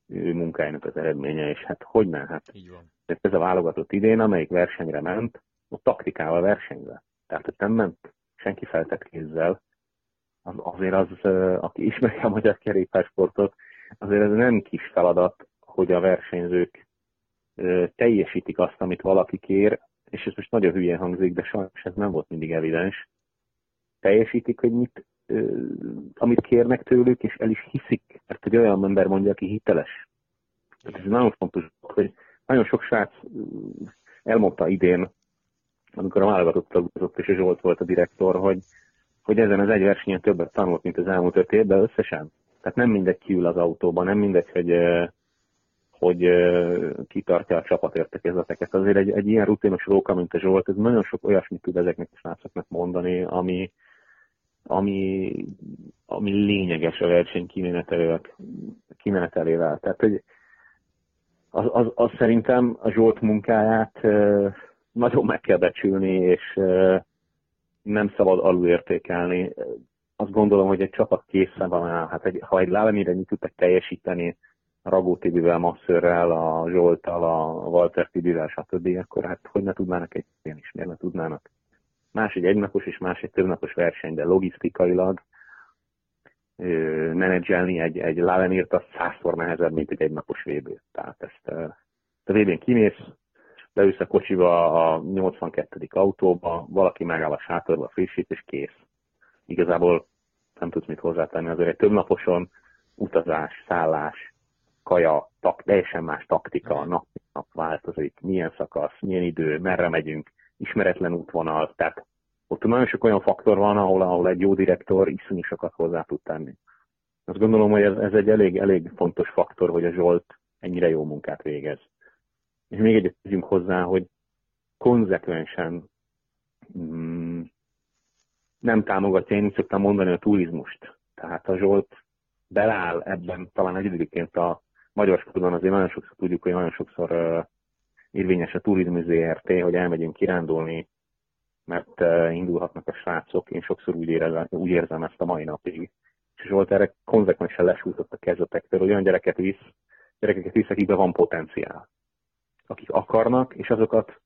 ő munkájának az eredménye, és hát hogy ne, hát
Így van.
ez a válogatott idén, amelyik versenyre ment, a taktikával versenyve. Tehát hogy nem ment senki feltett kézzel, az, azért az, aki ismeri a magyar kerékpársportot, azért ez nem kis feladat, hogy a versenyzők teljesítik azt, amit valaki kér, és ez most nagyon hülye hangzik, de sajnos ez nem volt mindig evidens, teljesítik, hogy mit, amit kérnek tőlük, és el is hiszik, mert egy olyan ember mondja, aki hiteles. Tehát ez nagyon fontos, hogy nagyon sok srác elmondta idén, amikor a válogatott tagozott, és a Zsolt volt a direktor, hogy, hogy ezen az egy versenyen többet tanult, mint az elmúlt öt évben összesen. Tehát nem mindegy kiül az autóban, nem mindegy, hogy, hogy kitartja a csapatértekezeteket. Azért egy, egy ilyen rutinos róka, mint a Zsolt, ez nagyon sok olyasmit tud ezeknek a srácoknak mondani, ami, ami, ami lényeges a verseny kimenetelével. Tehát, hogy az, az, az szerintem a Zsolt munkáját nagyon meg kell becsülni, és nem szabad alulértékelni. Azt gondolom, hogy egy csapat készen van áll. Hát egy, ha egy Lálemire tudtak teljesíteni Ragó Tibivel, Masszörrel, a Zsoltal, a Walter Tibivel, stb., akkor hát hogy ne tudnának egy ilyen is, miért ne tudnának? Más egy egynapos és más egy többnapos verseny, de logisztikailag menedzselni egy, egy Lavenírt az százszor nehezebb, mint egy egynapos VB. Tehát ezt a VB-n kimész, leülsz a kocsiba a 82. autóba, valaki megáll a sátorba, frissít, és kész. Igazából nem tudsz mit hozzátenni, azért egy többnaposon utazás, szállás, kaja, tak, teljesen más taktika, nap, nap változik, milyen szakasz, milyen idő, merre megyünk, ismeretlen útvonal, tehát ott nagyon sok olyan faktor van, ahol, ahol egy jó direktor iszonyú sokat hozzá tud tenni. Azt gondolom, hogy ez, ez egy elég, elég fontos faktor, hogy a Zsolt ennyire jó munkát végez. És még egyet tegyünk hozzá, hogy konzekvensen mm, nem támogatja, én úgy szoktam mondani a turizmust. Tehát a Zsolt beláll ebben talán egyedülként a magyar sportban azért nagyon sokszor tudjuk, hogy nagyon sokszor érvényes a turizmus ZRT, hogy elmegyünk kirándulni, mert uh, indulhatnak a srácok. Én sokszor úgy, érezem, úgy érzem ezt a mai napig. És Zsolt erre konzekvensen lesújtott a kezdetektől, hogy olyan gyereket visz, gyerekeket visz, akikben van potenciál. Akik akarnak, és azokat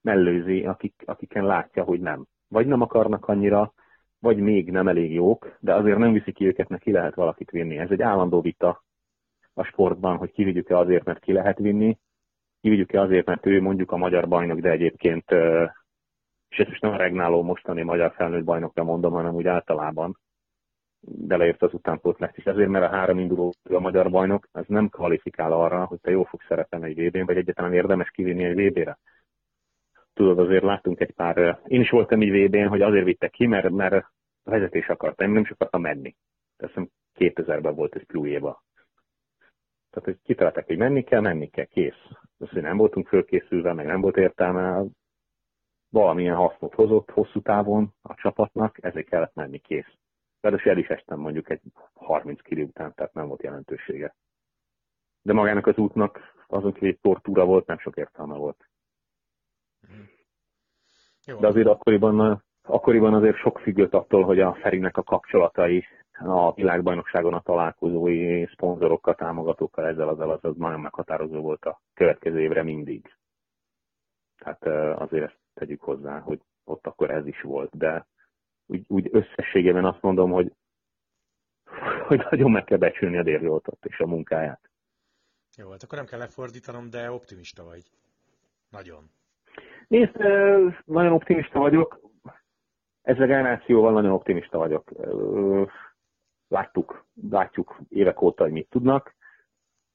mellőzi, akik, akiken látja, hogy nem. Vagy nem akarnak annyira, vagy még nem elég jók, de azért nem viszi ki őket, mert ki lehet valakit vinni. Ez egy állandó vita a sportban, hogy kivigyük-e azért, mert ki lehet vinni, kivigyük-e azért, mert ő mondjuk a magyar bajnok, de egyébként, és ezt most nem a regnáló mostani magyar felnőtt bajnokra mondom, hanem úgy általában, beleért az utánpótlás is. Ezért, mert a három induló a magyar bajnok, ez nem kvalifikál arra, hogy te jó fogsz szerepelni egy VB-n, vagy egyáltalán érdemes kivinni egy VB-re. Tudod, azért láttunk egy pár, én is voltam egy VB-n, hogy azért vittek ki, mert, mert a vezetés akarta, én nem is akartam menni. Azt hiszem 2000-ben volt ez Plújéba. Tehát, hogy kitalálták, hogy menni kell, menni kell, kész. Azt, hogy nem voltunk fölkészülve, meg nem volt értelme, valamilyen hasznot hozott hosszú távon a csapatnak, ezért kellett menni, kész. Ráadásul el is estem mondjuk egy 30 kg után, tehát nem volt jelentősége. De magának az útnak azon kívül egy portúra volt, nem sok értelme volt. Jó. De azért akkoriban, akkoriban azért sok függött attól, hogy a Ferinek a kapcsolatai a világbajnokságon a találkozói szponzorokkal, támogatókkal, ezzel az, az, az nagyon meghatározó volt a következő évre mindig. Tehát azért ezt tegyük hozzá, hogy ott akkor ez is volt, de úgy, úgy összességében azt mondom, hogy, hogy nagyon meg kell becsülni a Dérzsoltot és a munkáját.
Jó, hát akkor nem kell lefordítanom, de optimista vagy. Nagyon.
Nézd, nagyon optimista vagyok. Ezzel a generációval nagyon optimista vagyok. Láttuk, látjuk évek óta, hogy mit tudnak.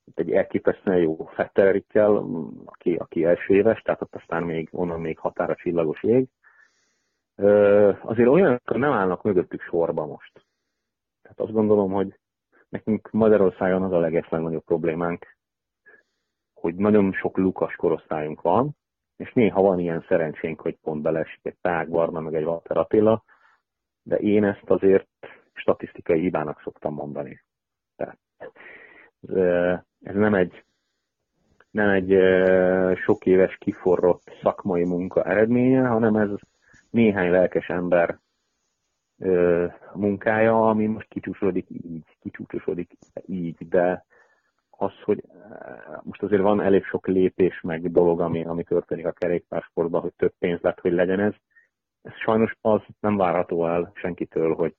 Itt egy elképesztően jó Fetterikkel, aki, aki első éves, tehát ott aztán még onnan még határa csillagos ég azért olyanok nem állnak mögöttük sorba most. Tehát azt gondolom, hogy nekünk Magyarországon az a legeslegnagyobb problémánk, hogy nagyon sok lukas korosztályunk van, és néha van ilyen szerencsénk, hogy pont belesik egy Pák Barna, meg egy Walter Attila, de én ezt azért statisztikai hibának szoktam mondani. Tehát ez nem egy, nem egy sok éves kiforrott szakmai munka eredménye, hanem ez néhány lelkes ember munkája, ami most kicsúcsosodik így, kicsúcsosodik így, de az, hogy most azért van elég sok lépés meg dolog, ami, ami történik a kerékpársportban, hogy több pénz lett, hogy legyen ez. Ez sajnos az nem várható el senkitől, hogy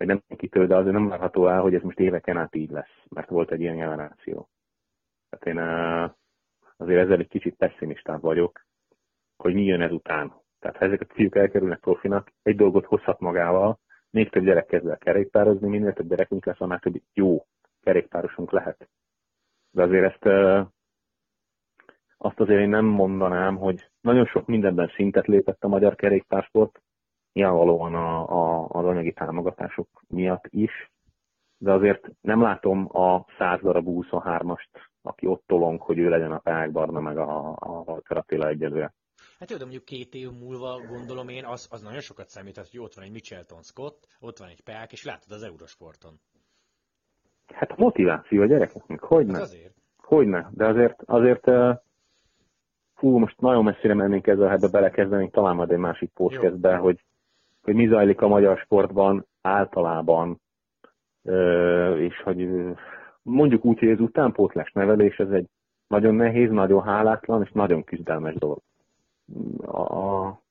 vagy nem senkitől, de azért nem várható el, hogy ez most éveken át így lesz, mert volt egy ilyen generáció. Tehát én azért ezzel egy kicsit pessimistább vagyok, hogy mi jön ezután, tehát ha ezek a fiúk elkerülnek profinak, egy dolgot hozhat magával, még több gyerek kezd el kerékpározni, minél több gyerekünk lesz, annál több jó kerékpárosunk lehet. De azért ezt azt azért én nem mondanám, hogy nagyon sok mindenben szintet lépett a magyar kerékpársport, nyilvánvalóan a, a, az anyagi támogatások miatt is, de azért nem látom a 100 darab 23-ast, aki ott tolong, hogy ő legyen a Pák Barna, meg a, a Walter Attila egyelőre.
Hát jó, de mondjuk két év múlva gondolom én, az, az nagyon sokat számít, hogy ott van egy Michelton Scott, ott van egy Peák, és látod az Eurosporton.
Hát a motiváció a gyerekeknek, hogy hát azért. Hogyne, de azért, azért fú, most nagyon messzire mennénk ezzel, hát belekezdeni, talán majd egy másik podcastbe, hogy, hogy mi zajlik a magyar sportban általában, és hogy mondjuk úgy, hogy az utánpótlás nevelés, ez egy nagyon nehéz, nagyon hálátlan és nagyon küzdelmes dolog. A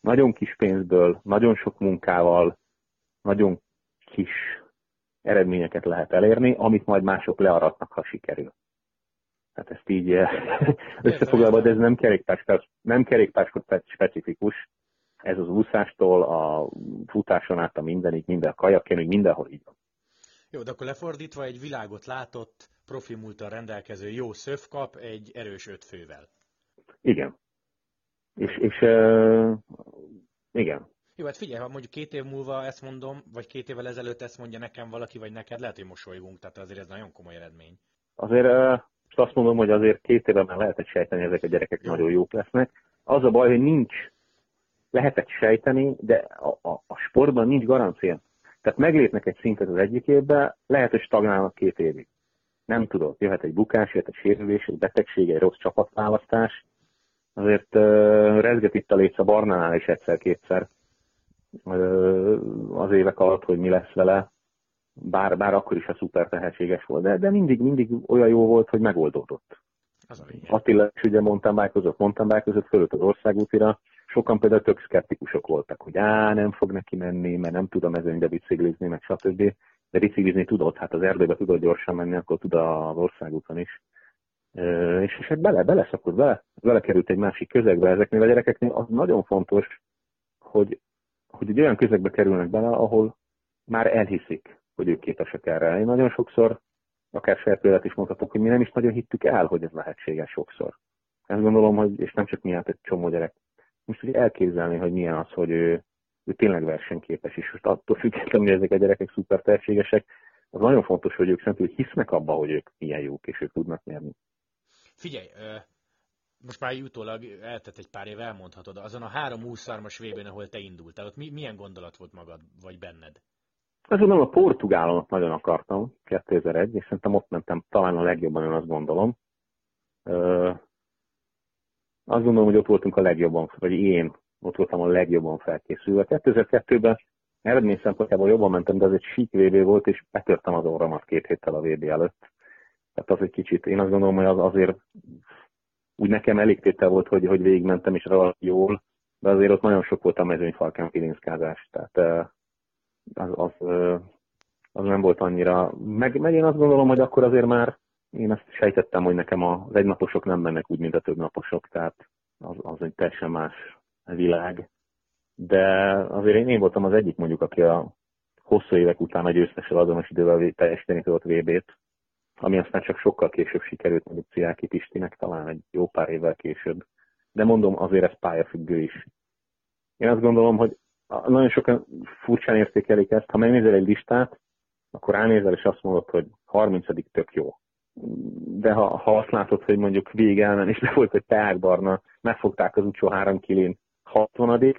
nagyon kis pénzből, nagyon sok munkával, nagyon kis eredményeket lehet elérni, amit majd mások learatnak, ha sikerül. Tehát ezt így összefoglalva, de ez nem kerékpás, nem kerékpás specifikus, ez az úszástól, a futáson át a mindenig, minden a hogy mindenhol így van.
Jó, de akkor lefordítva egy világot látott, profi múltal rendelkező jó szöfkap egy erős ötfővel.
Igen. És, és uh, igen.
Jó, hát figyelj, ha mondjuk két év múlva ezt mondom, vagy két évvel ezelőtt ezt mondja nekem valaki, vagy neked, lehet, hogy mosolygunk, tehát azért ez nagyon komoly eredmény.
Azért uh, azt mondom, hogy azért két évben már lehet egy sejteni, ezek a gyerekek Jó. nagyon jók lesznek. Az a baj, hogy nincs, lehetett sejteni, de a, a, a sportban nincs garancia. Tehát meglépnek egy szintet az egyik évben, lehet, hogy stagnálnak két évig. Nem tudod, jöhet egy bukás, jöhet egy sérülés, egy betegség, egy rossz csapatválasztás. Azért uh, rezget itt a léc a Barnánál is egyszer-kétszer uh, az évek alatt, hogy mi lesz vele. Bár, bár akkor is a szuper tehetséges volt, de, de mindig, mindig olyan jó volt, hogy megoldódott. Az a Attila is ugye mountain bike-ozott, mountain bike fölött az országútira, sokan például tök szkeptikusok voltak, hogy á, nem fog neki menni, mert nem tudom mezőnybe biciklizni, meg stb. De biciklizni tudod, hát az erdőbe tudod gyorsan menni, akkor tud az országúton is. És, és hát bele, beleszakott, bele, belekerült egy másik közegbe. Ezeknél a gyerekeknél az nagyon fontos, hogy, hogy egy olyan közegbe kerülnek bele, ahol már elhiszik, hogy ők képesek erre. Én nagyon sokszor, akár saját példát is mondhatok, hogy mi nem is nagyon hittük el, hogy ez lehetséges sokszor. Ezt gondolom, hogy, és nem csak miatt egy csomó gyerek most ugye elképzelni, hogy milyen az, hogy ő, ő tényleg versenyképes, és most attól függetlenül, hogy ezek a gyerekek szuper tehetségesek, az nagyon fontos, hogy ők szentül hisznek abba, hogy ők milyen jók, és ők tudnak nyerni.
Figyelj, most már utólag eltett egy pár év, elmondhatod, azon a három 23-as vb ahol te indultál, ott milyen gondolat volt magad, vagy benned?
Azt gondolom, a Portugálon nagyon akartam, 2001, és szerintem ott mentem talán a legjobban, én azt gondolom azt gondolom, hogy ott voltunk a legjobban, vagy én ott voltam a legjobban felkészülve. 2002-ben eredmény szempontjából jobban mentem, de az egy sík VB volt, és betörtem az orramat két héttel a VB előtt. Tehát az egy kicsit, én azt gondolom, hogy az azért úgy nekem elég tétel volt, hogy, hogy végigmentem, relatív jól, de azért ott nagyon sok volt a mezőnyfalkán kilinszkázás. Tehát az, az, az nem volt annyira. Meg, meg én azt gondolom, hogy akkor azért már én azt sejtettem, hogy nekem az egynaposok nem mennek úgy, mint a többnaposok, tehát az, az egy teljesen más világ. De azért én, én voltam az egyik mondjuk, aki a hosszú évek után a győztessel azonos idővel teljesíteni tudott VB-t, ami aztán csak sokkal később sikerült mondjuk Ciáki Pistinek, talán egy jó pár évvel később. De mondom, azért ez pályafüggő is. Én azt gondolom, hogy nagyon sokan furcsán értékelik ezt. Ha megnézel egy listát, akkor ránézel és azt mondod, hogy 30 tök jó de ha, ha azt látod, hogy mondjuk végelmen, és le volt egy teákbarna, megfogták az utcsó három kilén 60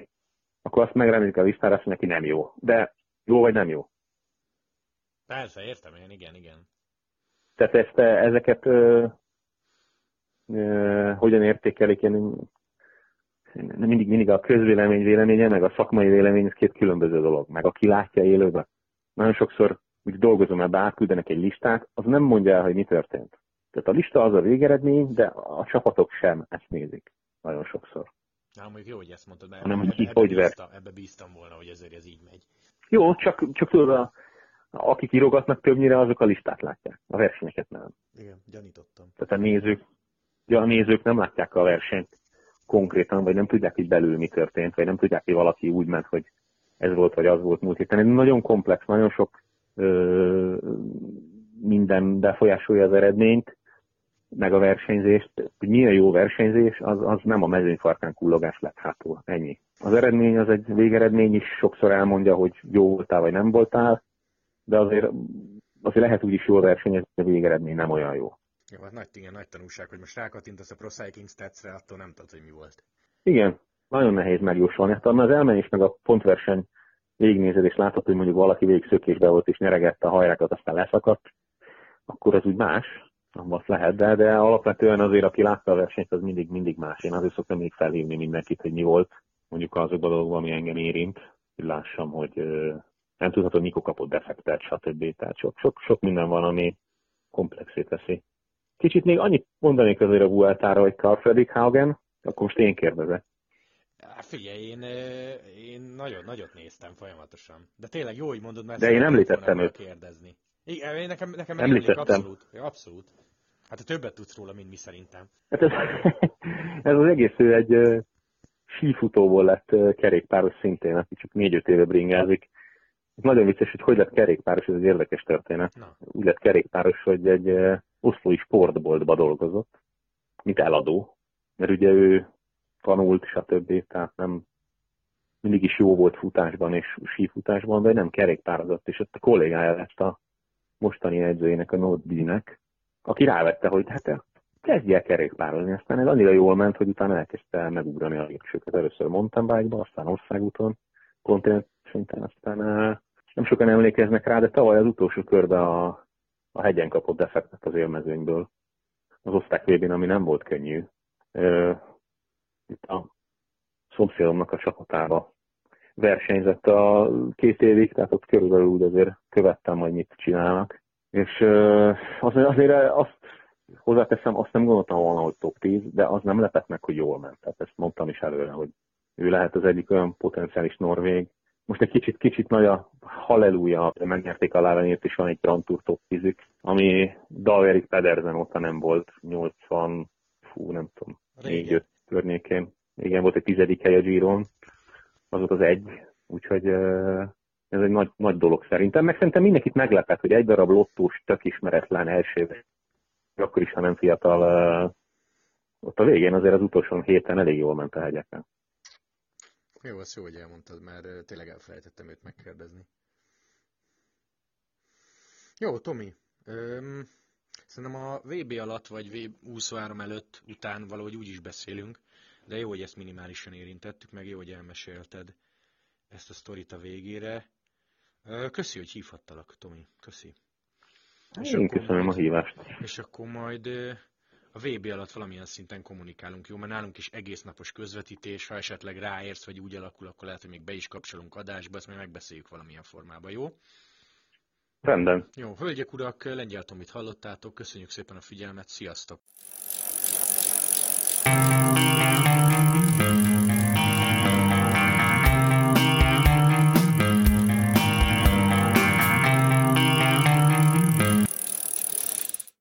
akkor azt megremélik a listára, azt neki nem jó. De jó vagy nem jó?
Persze, értem én, igen, igen.
Tehát ezt, ezeket ö, ö, hogyan értékelik, én mindig, mindig a közvélemény véleménye, meg a szakmai vélemény, ez két különböző dolog. Meg aki látja élőben. Nagyon sokszor úgy dolgozom ebbe, átküldenek egy listát, az nem mondja el, hogy mi történt. Tehát a lista az a végeredmény, de a csapatok sem ezt nézik nagyon sokszor.
Na, mondjuk jó, hogy ezt mondtad, mert
hanem,
hogy
ki hogy
bíztam, ebbe bíztam volna, hogy ezért ez így megy.
Jó, csak, csak tudod, a, akik írogatnak többnyire, azok a listát látják, a versenyeket nem.
Igen, gyanítottam.
Tehát a nézők, a nézők nem látják a versenyt konkrétan, vagy nem tudják, hogy belül mi történt, vagy nem tudják, hogy valaki úgy ment, hogy ez volt, vagy az volt múlt héten. Ez nagyon komplex, nagyon sok minden befolyásolja az eredményt, meg a versenyzést, hogy milyen jó versenyzés, az, az nem a mezőnyfarkán kullogás lett hátul. Ennyi. Az eredmény az egy végeredmény is sokszor elmondja, hogy jó voltál vagy nem voltál, de azért, azért lehet úgy is jól versenyezni, a végeredmény nem olyan jó.
Jó, hát nagy, igen, nagy tanulság, hogy most rákattintasz a Pro Cycling Stats-re, attól nem tudod, hogy mi volt.
Igen, nagyon nehéz megjósolni. Hát az elmenés meg a pontverseny végignézed, és látod, hogy mondjuk valaki végig szökésbe volt, és nyeregette a hajrákat, aztán leszakadt, akkor az úgy más, azt lehet, de, de alapvetően azért, aki látta a versenyt, az mindig, mindig más. Én azért szoktam még felhívni mindenkit, hogy mi volt, mondjuk azokban a dolgokban, ami engem érint, hogy lássam, hogy nem tudhatod, mikor kapott defektet, stb. Tehát sok, sok, sok minden van, ami komplexét teszi. Kicsit még annyit mondanék azért a Vueltára, hogy Carl Fredrik Haugen, akkor most én kérdezek.
Figyelj, én, én nagyon nagyot néztem folyamatosan. De tényleg jó, hogy mondod, mert
De én említettem őt.
kérdezni. Igen, én nekem, nekem
említettem.
Abszolút, abszolút. Hát te többet tudsz róla, mint mi szerintem.
Hát ez, (laughs) ez az egész ő egy uh, sífutóból lett uh, kerékpáros szintén, aki csak négy-öt éve bringázik. Ez nagyon vicces, hogy hogy lett kerékpáros, ez egy érdekes történet. Na. Úgy lett kerékpáros, hogy egy uh, oszlói sportboltba dolgozott, mint eladó. Mert ugye ő tanult, stb. Tehát nem mindig is jó volt futásban és sífutásban, de nem kerékpározott, és ott a kollégája lett a mostani edzőjének, a Noddinek, aki rávette, hogy hát kezdj el kerékpározni. Aztán ez annyira jól ment, hogy utána elkezdte megugrani a lépcsőket. Először mountain bike-ba, aztán országúton, kontinens szinten, aztán nem sokan emlékeznek rá, de tavaly az utolsó körbe a, a hegyen kapott defektet az élmezőnyből. Az végén, ami nem volt könnyű. Itt a szomszédomnak a csapatába versenyzett a két évig, tehát ott körülbelül úgy azért követtem, hogy mit csinálnak. És azért, azért azt hozzáteszem, azt nem gondoltam volna, hogy top 10, de az nem lepett meg, hogy jól ment. Tehát ezt mondtam is előre, hogy ő lehet az egyik olyan potenciális norvég. Most egy kicsit, kicsit nagy a halleluja, megnyerték a Lávenyért, és van egy Grand Tour top 10 ami Dalverik Pedersen óta nem volt, 80, fú, nem tudom, 4-5 környékén. Igen, volt egy tizedik hely a Giron, az volt az egy, úgyhogy ez egy nagy, nagy dolog szerintem. Meg szerintem mindenkit meglepett, hogy egy darab lottós, tök ismeretlen első, akkor is, ha nem fiatal, ott a végén azért az utolsó héten elég jól ment a hegyeken.
Jó, az jó, hogy elmondtad, mert tényleg elfelejtettem őt megkérdezni. Jó, Tomi. Szerintem a VB alatt, vagy V23 előtt, után valahogy úgy is beszélünk, de jó, hogy ezt minimálisan érintettük, meg jó, hogy elmesélted ezt a sztorit a végére. Köszi, hogy hívhattalak, Tomi. Köszi.
És Én köszönöm majd, a hívást.
És akkor majd a VB alatt valamilyen szinten kommunikálunk, jó? Mert nálunk is egész napos közvetítés, ha esetleg ráérsz, vagy úgy alakul, akkor lehet, hogy még be is kapcsolunk adásba, ezt majd megbeszéljük valamilyen formában, jó?
Rendben.
Jó, hölgyek, urak, Lengyel Tomit hallottátok, köszönjük szépen a figyelmet, sziasztok!